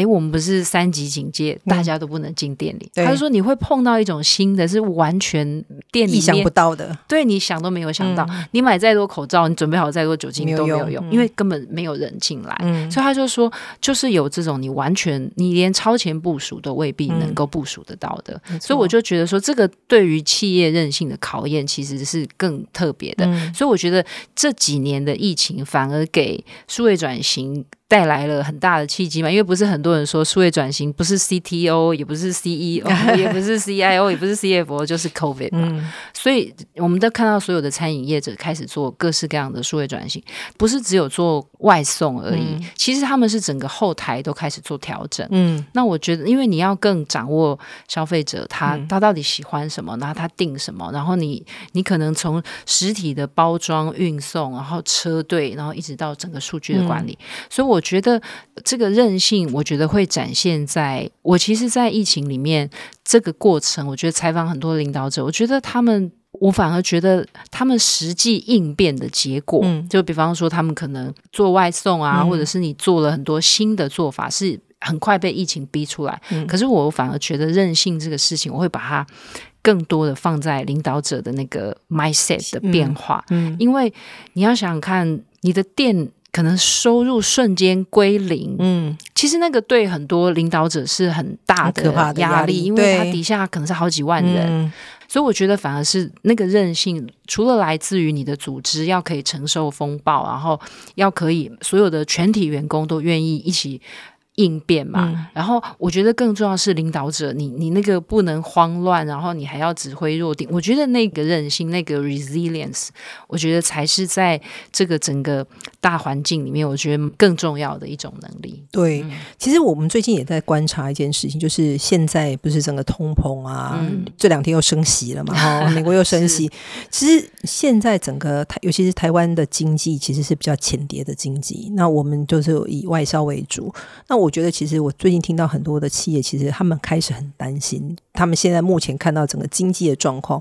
哎，我们不是三级警戒，大家都不能进店里。嗯、他就说你会碰到一种新的，是完全店里意想不到的，对，你想都没有想到。嗯、你买再多口罩，你准备好再多酒精都没有用，有用嗯、因为根本没有人进来。嗯、所以他就说，就是有这种你完全你连超前部署都未必能够部署得到的。嗯、所以我就觉得说，这个对于企业韧性的考验其实是更特别的。嗯、所以我觉得这几年的疫情反而给数位转型。带来了很大的契机嘛，因为不是很多人说数位转型不是 CTO，也不是 CEO，也不是 CIO，也不是 CFO，就是 COVID 嘛。嗯、所以我们都看到所有的餐饮业者开始做各式各样的数位转型，不是只有做外送而已，嗯、其实他们是整个后台都开始做调整。嗯，那我觉得，因为你要更掌握消费者他他到底喜欢什么，然后他订什么，然后你你可能从实体的包装、运送，然后车队，然后一直到整个数据的管理，嗯、所以我。我觉得这个韧性，我觉得会展现在我其实，在疫情里面这个过程，我觉得采访很多领导者，我觉得他们，我反而觉得他们实际应变的结果，嗯、就比方说他们可能做外送啊，嗯、或者是你做了很多新的做法，是很快被疫情逼出来。嗯、可是我反而觉得任性这个事情，我会把它更多的放在领导者的那个 mindset 的变化，嗯，嗯。因为你要想想看你的店。可能收入瞬间归零，嗯，其实那个对很多领导者是很大的压力，因为他底下可能是好几万人，嗯、所以我觉得反而是那个韧性，除了来自于你的组织要可以承受风暴，然后要可以所有的全体员工都愿意一起。应变嘛，嗯、然后我觉得更重要是领导者，你你那个不能慌乱，然后你还要指挥若定。我觉得那个韧性，那个 resilience，我觉得才是在这个整个大环境里面，我觉得更重要的一种能力。对，嗯、其实我们最近也在观察一件事情，就是现在不是整个通膨啊，嗯、这两天又升息了嘛，哈，美国又升息。其实现在整个台，尤其是台湾的经济，其实是比较浅碟的经济。那我们就是以外销为主，那我。觉得其实我最近听到很多的企业，其实他们开始很担心，他们现在目前看到整个经济的状况，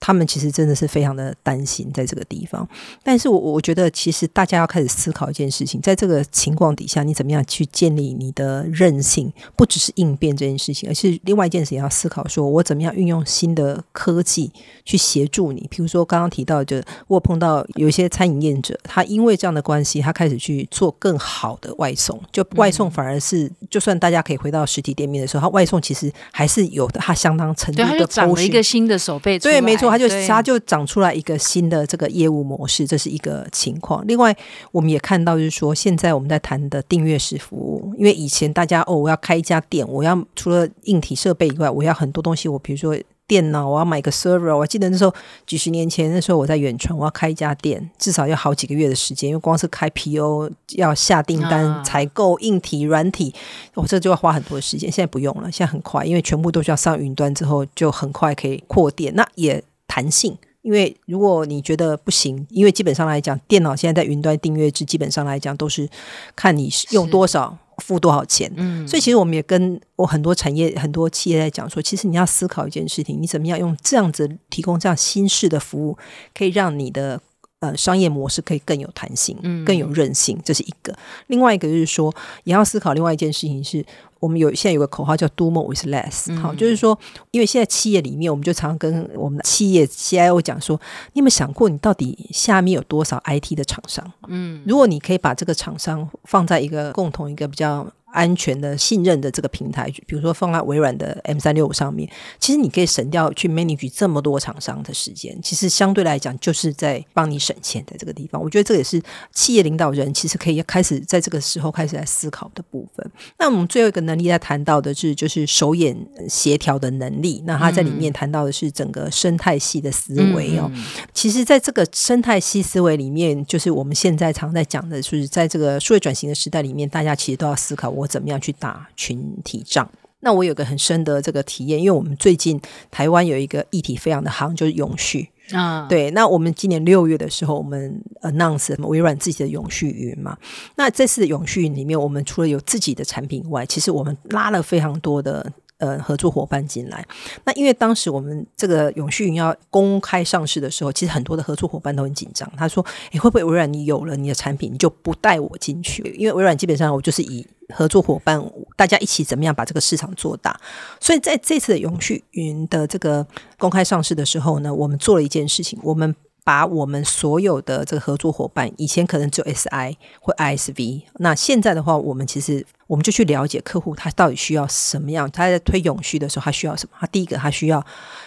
他们其实真的是非常的担心在这个地方。但是我我觉得，其实大家要开始思考一件事情，在这个情况底下，你怎么样去建立你的韧性？不只是应变这件事情，而是另外一件事情要思考：说我怎么样运用新的科技去协助你？比如说刚刚提到，就我碰到有一些餐饮业者，他因为这样的关系，他开始去做更好的外送，就外送反而是，就算大家可以回到实体店面的时候，他外送其实还是有的，他相当程度的。对，他就长了一个新的手背。对，没错，他就它就长出来一个新的这个业务模式，这是一个情况。另外，我们也看到，就是说现在我们在谈的订阅式服务，因为以前大家哦，我要开一家店，我要除了硬体设备以外，我要很多东西，我比如说。电脑，我要买个 server。我记得那时候几十年前，那时候我在远传，我要开一家店，至少要好几个月的时间，因为光是开 PO 要下订单、采购硬体、软体，我这就要花很多时间。现在不用了，现在很快，因为全部都需要上云端之后，就很快可以扩店。那也弹性，因为如果你觉得不行，因为基本上来讲，电脑现在在云端订阅制，基本上来讲都是看你用多少。付多少钱？嗯，所以其实我们也跟我很多产业、很多企业在讲说，其实你要思考一件事情，你怎么样用这样子提供这样新式的服务，可以让你的呃商业模式可以更有弹性、更有韧性，这是一个。另外一个就是说，也要思考另外一件事情是。我们有现在有个口号叫 “Do more with less”，好，就是说，因为现在企业里面，我们就常跟我们的企业 CIO 讲说，你有没有想过，你到底下面有多少 IT 的厂商？嗯，如果你可以把这个厂商放在一个共同一个比较。安全的、信任的这个平台，比如说放在微软的 M 三六五上面，其实你可以省掉去 manage 这么多厂商的时间。其实相对来讲，就是在帮你省钱，在这个地方，我觉得这也是企业领导人其实可以开始在这个时候开始来思考的部分。那我们最后一个能力在谈到的是，就是手眼协调的能力。那他在里面谈到的是整个生态系的思维哦。其实，在这个生态系思维里面，就是我们现在常在讲的，就是在这个数位转型的时代里面，大家其实都要思考。我怎么样去打群体仗？那我有个很深的这个体验，因为我们最近台湾有一个议题非常的夯，就是永续啊。对，那我们今年六月的时候，我们 announce 微软自己的永续云嘛。那这次的永续云里面，我们除了有自己的产品以外，其实我们拉了非常多的。呃，合作伙伴进来，那因为当时我们这个永续云要公开上市的时候，其实很多的合作伙伴都很紧张。他说：“诶，会不会微软你有了你的产品，你就不带我进去？因为微软基本上我就是以合作伙伴，大家一起怎么样把这个市场做大。所以在这次的永续云的这个公开上市的时候呢，我们做了一件事情，我们。”把我们所有的这个合作伙伴，以前可能只有 SI 或 ISV，那现在的话，我们其实我们就去了解客户他到底需要什么样，他在推永续的时候，他需要什么？他第一个他需要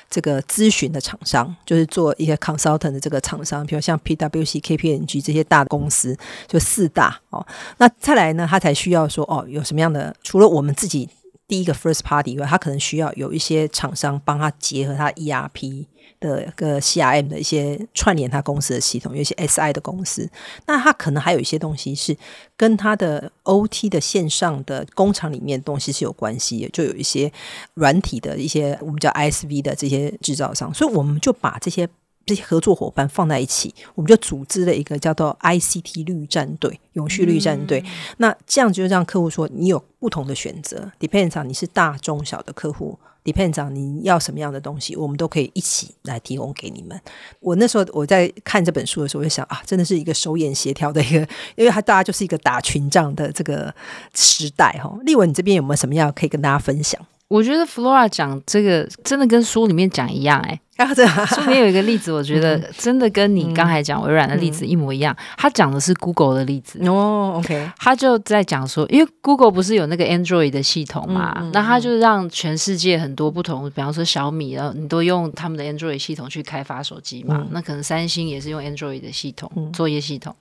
这个咨询的厂商，就是做一些 consultant 的这个厂商，比如像 PwC、KPMG 这些大的公司，就四大哦。那再来呢，他才需要说哦，有什么样的？除了我们自己第一个 first party 以外，他可能需要有一些厂商帮他结合他 ERP。的个 CRM 的一些串联，他公司的系统，有一些 SI 的公司，那他可能还有一些东西是跟他的 OT 的线上的工厂里面东西是有关系的，就有一些软体的一些我们叫 ISV 的这些制造商，所以我们就把这些。这些合作伙伴放在一起，我们就组织了一个叫做 ICT 绿战队、永续绿战队。嗯、那这样就让客户说，你有不同的选择，depends on 你是大中小的客户，depends on 你要什么样的东西，我们都可以一起来提供给你们。我那时候我在看这本书的时候，我就想啊，真的是一个手眼协调的一个，因为它大家就是一个打群仗的这个时代哈。立文，你这边有没有什么样可以跟大家分享？我觉得 Flora 讲这个真的跟书里面讲一样，欸，哎，书里面有一个例子，我觉得真的跟你刚才讲微软的例子一模一样。他讲的是 Google 的例子。哦，OK，他就在讲说，因为 Google 不是有那个 Android 的系统嘛，那他就让全世界很多不同，比方说小米，然后你都用他们的 Android 系统去开发手机嘛，那可能三星也是用 Android 的系统作业系统，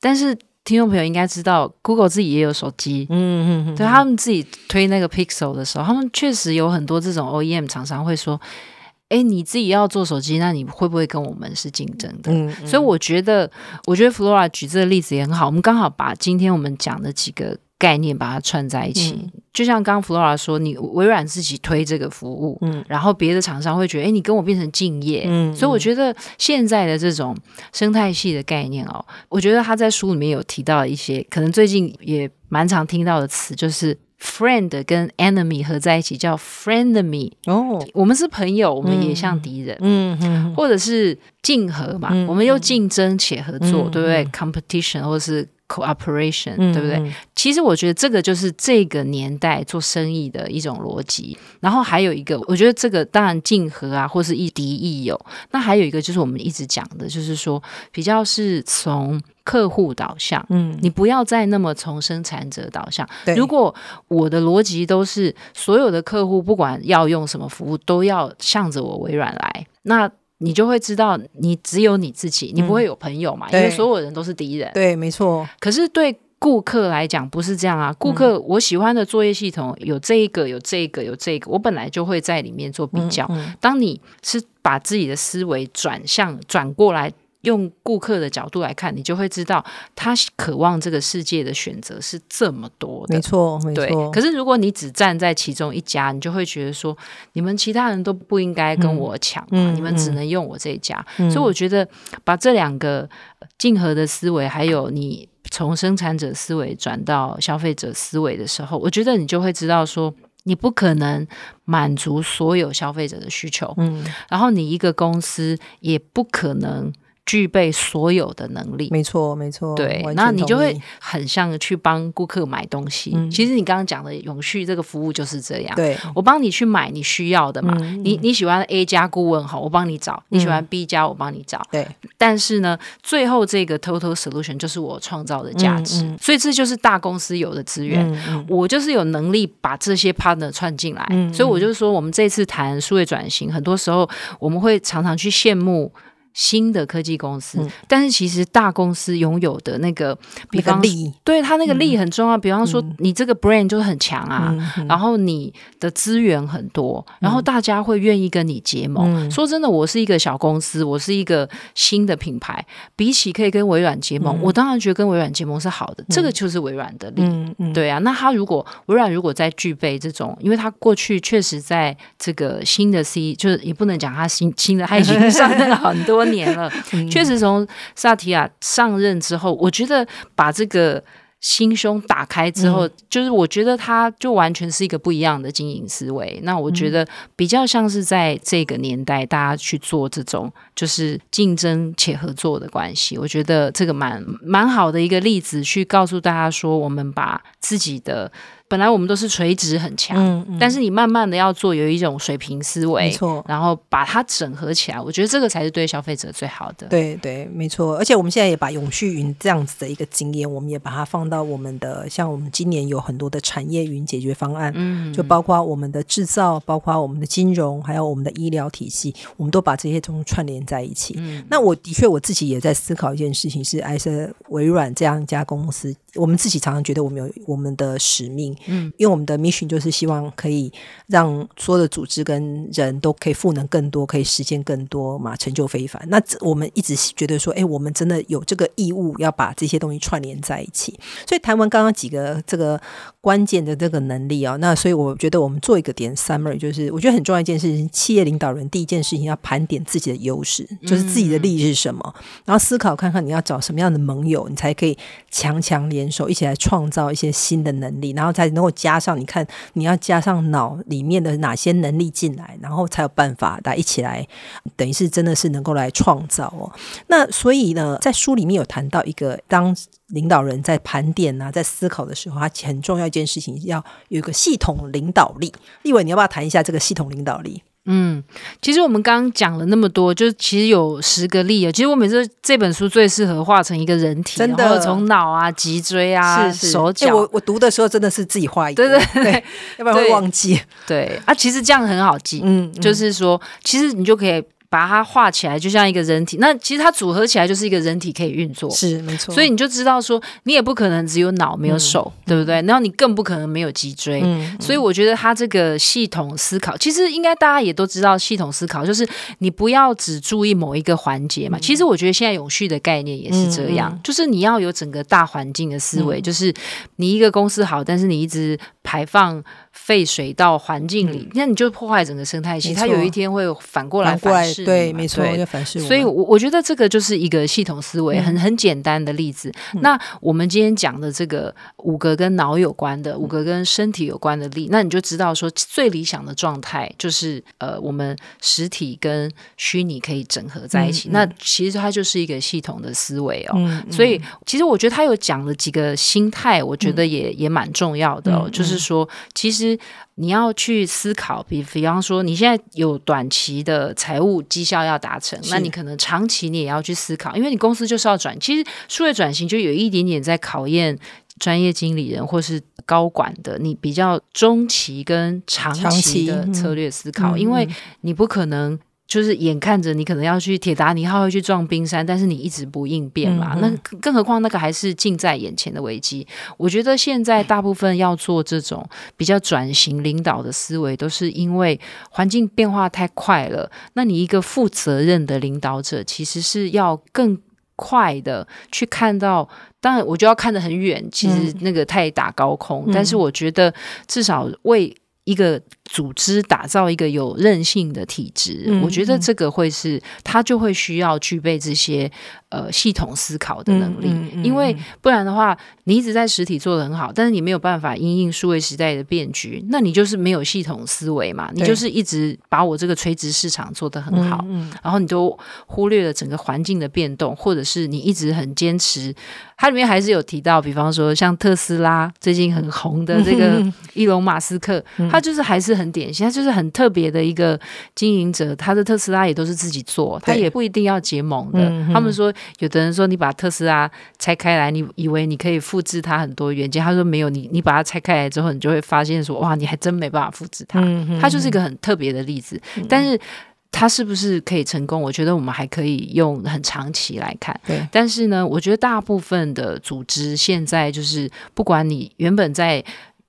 但是。听众朋友应该知道，Google 自己也有手机，嗯嗯嗯，对他们自己推那个 Pixel 的时候，他们确实有很多这种 OEM 厂商会说：“哎，你自己要做手机，那你会不会跟我们是竞争的？”嗯嗯，所以我觉得，我觉得 Flora 举这个例子也很好，我们刚好把今天我们讲的几个。概念把它串在一起，嗯、就像刚刚 Flora 说，你微软自己推这个服务，嗯，然后别的厂商会觉得，哎，你跟我变成竞业，嗯，所以我觉得现在的这种生态系的概念哦，我觉得他在书里面有提到一些，可能最近也蛮常听到的词，就是 friend 跟 enemy 合在一起叫 frenemy 哦，我们是朋友，我们也像敌人，嗯嗯，或者是竞合嘛，嗯、我们又竞争且合作，嗯、对不对、嗯、？competition 或者是 cooperation，、嗯、对不对？其实我觉得这个就是这个年代做生意的一种逻辑。然后还有一个，我觉得这个当然竞合啊，或是亦敌亦友。那还有一个就是我们一直讲的，就是说比较是从。客户导向，嗯，你不要再那么从生产者导向。如果我的逻辑都是所有的客户不管要用什么服务都要向着我微软来，那你就会知道你只有你自己，你不会有朋友嘛，嗯、因为所有人都是敌人。对，没错。可是对顾客来讲不是这样啊，顾客我喜欢的作业系统有这一个，有这一个，有这个，我本来就会在里面做比较。嗯嗯、当你是把自己的思维转向转过来。用顾客的角度来看，你就会知道他渴望这个世界的选择是这么多的。没错，没错。对。可是如果你只站在其中一家，你就会觉得说，你们其他人都不应该跟我抢嘛，嗯、你们只能用我这一家。嗯、所以我觉得把这两个竞合的思维，还有你从生产者思维转到消费者思维的时候，我觉得你就会知道说，你不可能满足所有消费者的需求。嗯。然后你一个公司也不可能。具备所有的能力，没错，没错。对，那你就会很像去帮顾客买东西。嗯、其实你刚刚讲的永续这个服务就是这样。对，我帮你去买你需要的嘛。嗯、你你喜欢 A 加顾问好，我帮你找；你喜欢 B 加，我帮你找。对、嗯。但是呢，最后这个 total solution 就是我创造的价值。所以这就是大公司有的资源。我就是有能力把这些 partner 串进来。嗯、所以我就说，我们这次谈数位转型，很多时候我们会常常去羡慕。新的科技公司，嗯、但是其实大公司拥有的那个，比方利，对它那个利很重要。嗯、比方说，你这个 brand 就是很强啊，然后你的资源很多，嗯、然后大家会愿意跟你结盟。嗯、说真的，我是一个小公司，我是一个新的品牌，比起可以跟微软结盟，嗯、我当然觉得跟微软结盟是好的。嗯、这个就是微软的利，对啊。那他如果微软如果再具备这种，因为他过去确实在这个新的 C，就是也不能讲他新新的，他已经上任了很多。多年了，确实从萨提亚上任之后，我觉得把这个心胸打开之后，嗯、就是我觉得他就完全是一个不一样的经营思维。那我觉得比较像是在这个年代，大家去做这种就是竞争且合作的关系。我觉得这个蛮蛮好的一个例子，去告诉大家说，我们把自己的。本来我们都是垂直很强，嗯嗯、但是你慢慢的要做有一种水平思维，没错，然后把它整合起来，我觉得这个才是对消费者最好的。对对，没错。而且我们现在也把永续云这样子的一个经验，我们也把它放到我们的，像我们今年有很多的产业云解决方案，嗯，就包括我们的制造，包括我们的金融，还有我们的医疗体系，我们都把这些东西串联在一起。嗯，那我的确我自己也在思考一件事情，是艾森微软这样一家公司。我们自己常常觉得我们有我们的使命，嗯，因为我们的 mission 就是希望可以让所有的组织跟人都可以赋能更多，可以实现更多嘛，成就非凡。那我们一直觉得说，哎，我们真的有这个义务要把这些东西串联在一起。所以谈完刚刚几个这个关键的这个能力啊，那所以我觉得我们做一个点 summary，就是我觉得很重要一件事情，企业领导人第一件事情要盘点自己的优势，就是自己的利是什么，然后思考看看你要找什么样的盟友，你才可以强强联。联手一起来创造一些新的能力，然后才能够加上你看你要加上脑里面的哪些能力进来，然后才有办法来一起来，等于是真的是能够来创造哦。那所以呢，在书里面有谈到一个，当领导人在盘点啊，在思考的时候，他很重要一件事情要有一个系统领导力。立伟，你要不要谈一下这个系统领导力？嗯，其实我们刚刚讲了那么多，就其实有十个例啊。其实我每次这本书最适合画成一个人体，真的从脑啊、脊椎啊、是是手脚。我我读的时候真的是自己画一个，对对对，要不然会忘记。对，对啊，其实这样很好记，嗯，嗯就是说，其实你就可以。把它画起来，就像一个人体。那其实它组合起来就是一个人体可以运作，是没错。所以你就知道说，你也不可能只有脑没有手，嗯、对不对？然后你更不可能没有脊椎。嗯、所以我觉得它这个系统思考，其实应该大家也都知道，系统思考就是你不要只注意某一个环节嘛。嗯、其实我觉得现在永续的概念也是这样，嗯、就是你要有整个大环境的思维，嗯、就是你一个公司好，但是你一直。排放废水到环境里，那、嗯、你就破坏整个生态系统。它有一天会反过来反噬，对，没错，就反噬。所以，我我觉得这个就是一个系统思维，嗯、很很简单的例子。嗯、那我们今天讲的这个五个跟脑有关的，五个跟身体有关的力，那你就知道说，最理想的状态就是呃，我们实体跟虚拟可以整合在一起。嗯、那其实它就是一个系统的思维哦。所以，其实我觉得他有讲了几个心态，我觉得也、嗯、也蛮重要的哦。嗯、就是说，其实你要去思考，比比方说，你现在有短期的财务绩效要达成，那你可能长期你也要去思考，因为你公司就是要转。其实数位转型就有一点点在考验专业经理人或是高管的，你比较中期跟长期的策略思考，嗯、因为你不可能。就是眼看着你可能要去铁达尼号会去撞冰山，但是你一直不应变嘛？嗯、那更何况那个还是近在眼前的危机。我觉得现在大部分要做这种比较转型领导的思维，都是因为环境变化太快了。那你一个负责任的领导者，其实是要更快的去看到。当然，我就要看得很远，其实那个太打高空。嗯、但是我觉得至少为一个。组织打造一个有韧性的体制，嗯、我觉得这个会是他就会需要具备这些呃系统思考的能力，嗯嗯嗯、因为不然的话，你一直在实体做的很好，但是你没有办法因应数位时代的变局，那你就是没有系统思维嘛，你就是一直把我这个垂直市场做得很好，然后你都忽略了整个环境的变动，或者是你一直很坚持，它里面还是有提到，比方说像特斯拉最近很红的这个伊隆马斯克，嗯、他就是还是。很典型，他就是很特别的一个经营者。他的特斯拉也都是自己做，他也不一定要结盟的。嗯、他们说，有的人说你把特斯拉拆开来，你以为你可以复制它很多元件。他说没有，你你把它拆开来之后，你就会发现说，哇，你还真没办法复制它。他就是一个很特别的例子。嗯、但是，他是不是可以成功？我觉得我们还可以用很长期来看。对，但是呢，我觉得大部分的组织现在就是，不管你原本在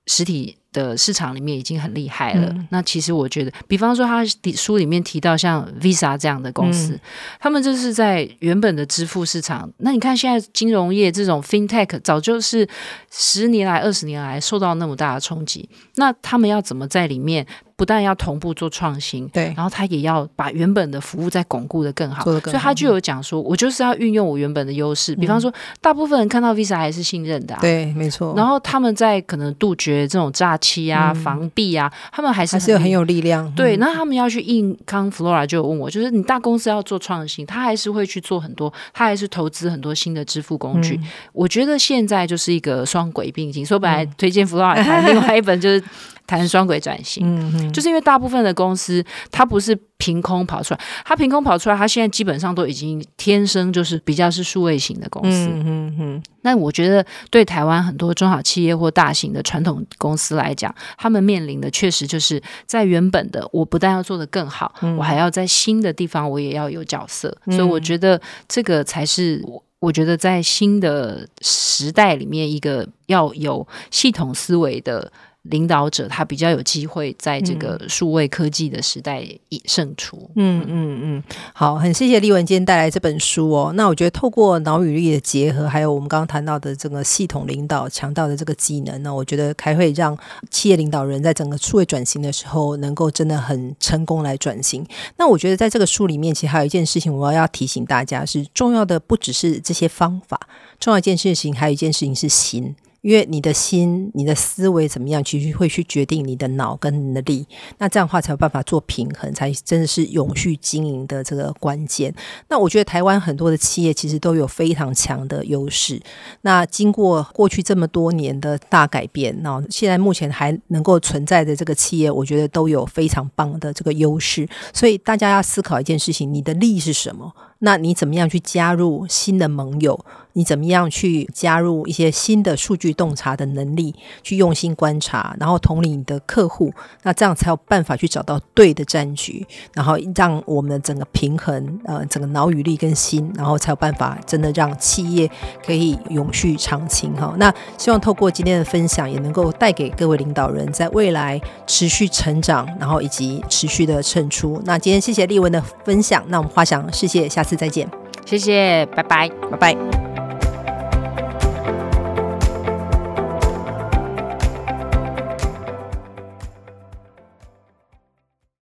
实体。的市场里面已经很厉害了。嗯、那其实我觉得，比方说他书里面提到像 Visa 这样的公司，嗯、他们就是在原本的支付市场。那你看现在金融业这种 FinTech 早就是十年来、二十年来受到那么大的冲击，那他们要怎么在里面？不但要同步做创新，对，然后他也要把原本的服务再巩固的更好，更好。所以他就有讲说，我就是要运用我原本的优势，嗯、比方说，大部分人看到 Visa 还是信任的、啊，对，没错。然后他们在可能杜绝这种诈欺啊、嗯、防弊啊，他们还是很还是有很有力量。对，那他们要去硬康 Flora 就有问我，就是你大公司要做创新，他还是会去做很多，他还是投资很多新的支付工具。嗯、我觉得现在就是一个双轨并行。所以本来推荐 Flora 谈 另外一本就是。谈双轨转型，嗯、嗯就是因为大部分的公司，它不是凭空跑出来，它凭空跑出来，它现在基本上都已经天生就是比较是数位型的公司。嗯嗯嗯。那我觉得对台湾很多中小企业或大型的传统公司来讲，他们面临的确实就是在原本的，我不但要做得更好，嗯、我还要在新的地方我也要有角色。嗯、所以我觉得这个才是我我觉得在新的时代里面一个要有系统思维的。领导者他比较有机会在这个数位科技的时代胜出。嗯嗯嗯，好，很谢谢立文今天带来这本书哦。那我觉得透过脑与力的结合，还有我们刚刚谈到的这个系统领导强调的这个技能呢，我觉得还会让企业领导人在整个数位转型的时候，能够真的很成功来转型。那我觉得在这个书里面，其实还有一件事情，我要提醒大家是重要的，不只是这些方法，重要一件事情，还有一件事情是心。因为你的心、你的思维怎么样，其实会去决定你的脑跟你的力。那这样的话才有办法做平衡，才真的是永续经营的这个关键。那我觉得台湾很多的企业其实都有非常强的优势。那经过过去这么多年的大改变，那现在目前还能够存在的这个企业，我觉得都有非常棒的这个优势。所以大家要思考一件事情：你的力是什么？那你怎么样去加入新的盟友？你怎么样去加入一些新的数据洞察的能力？去用心观察，然后统领你的客户，那这样才有办法去找到对的战局，然后让我们的整个平衡，呃，整个脑与力跟心，然后才有办法真的让企业可以永续长青哈。那希望透过今天的分享，也能够带给各位领导人在未来持续成长，然后以及持续的胜出。那今天谢谢俐文的分享，那我们花想世界，下次次。再见，谢谢，拜拜，拜拜。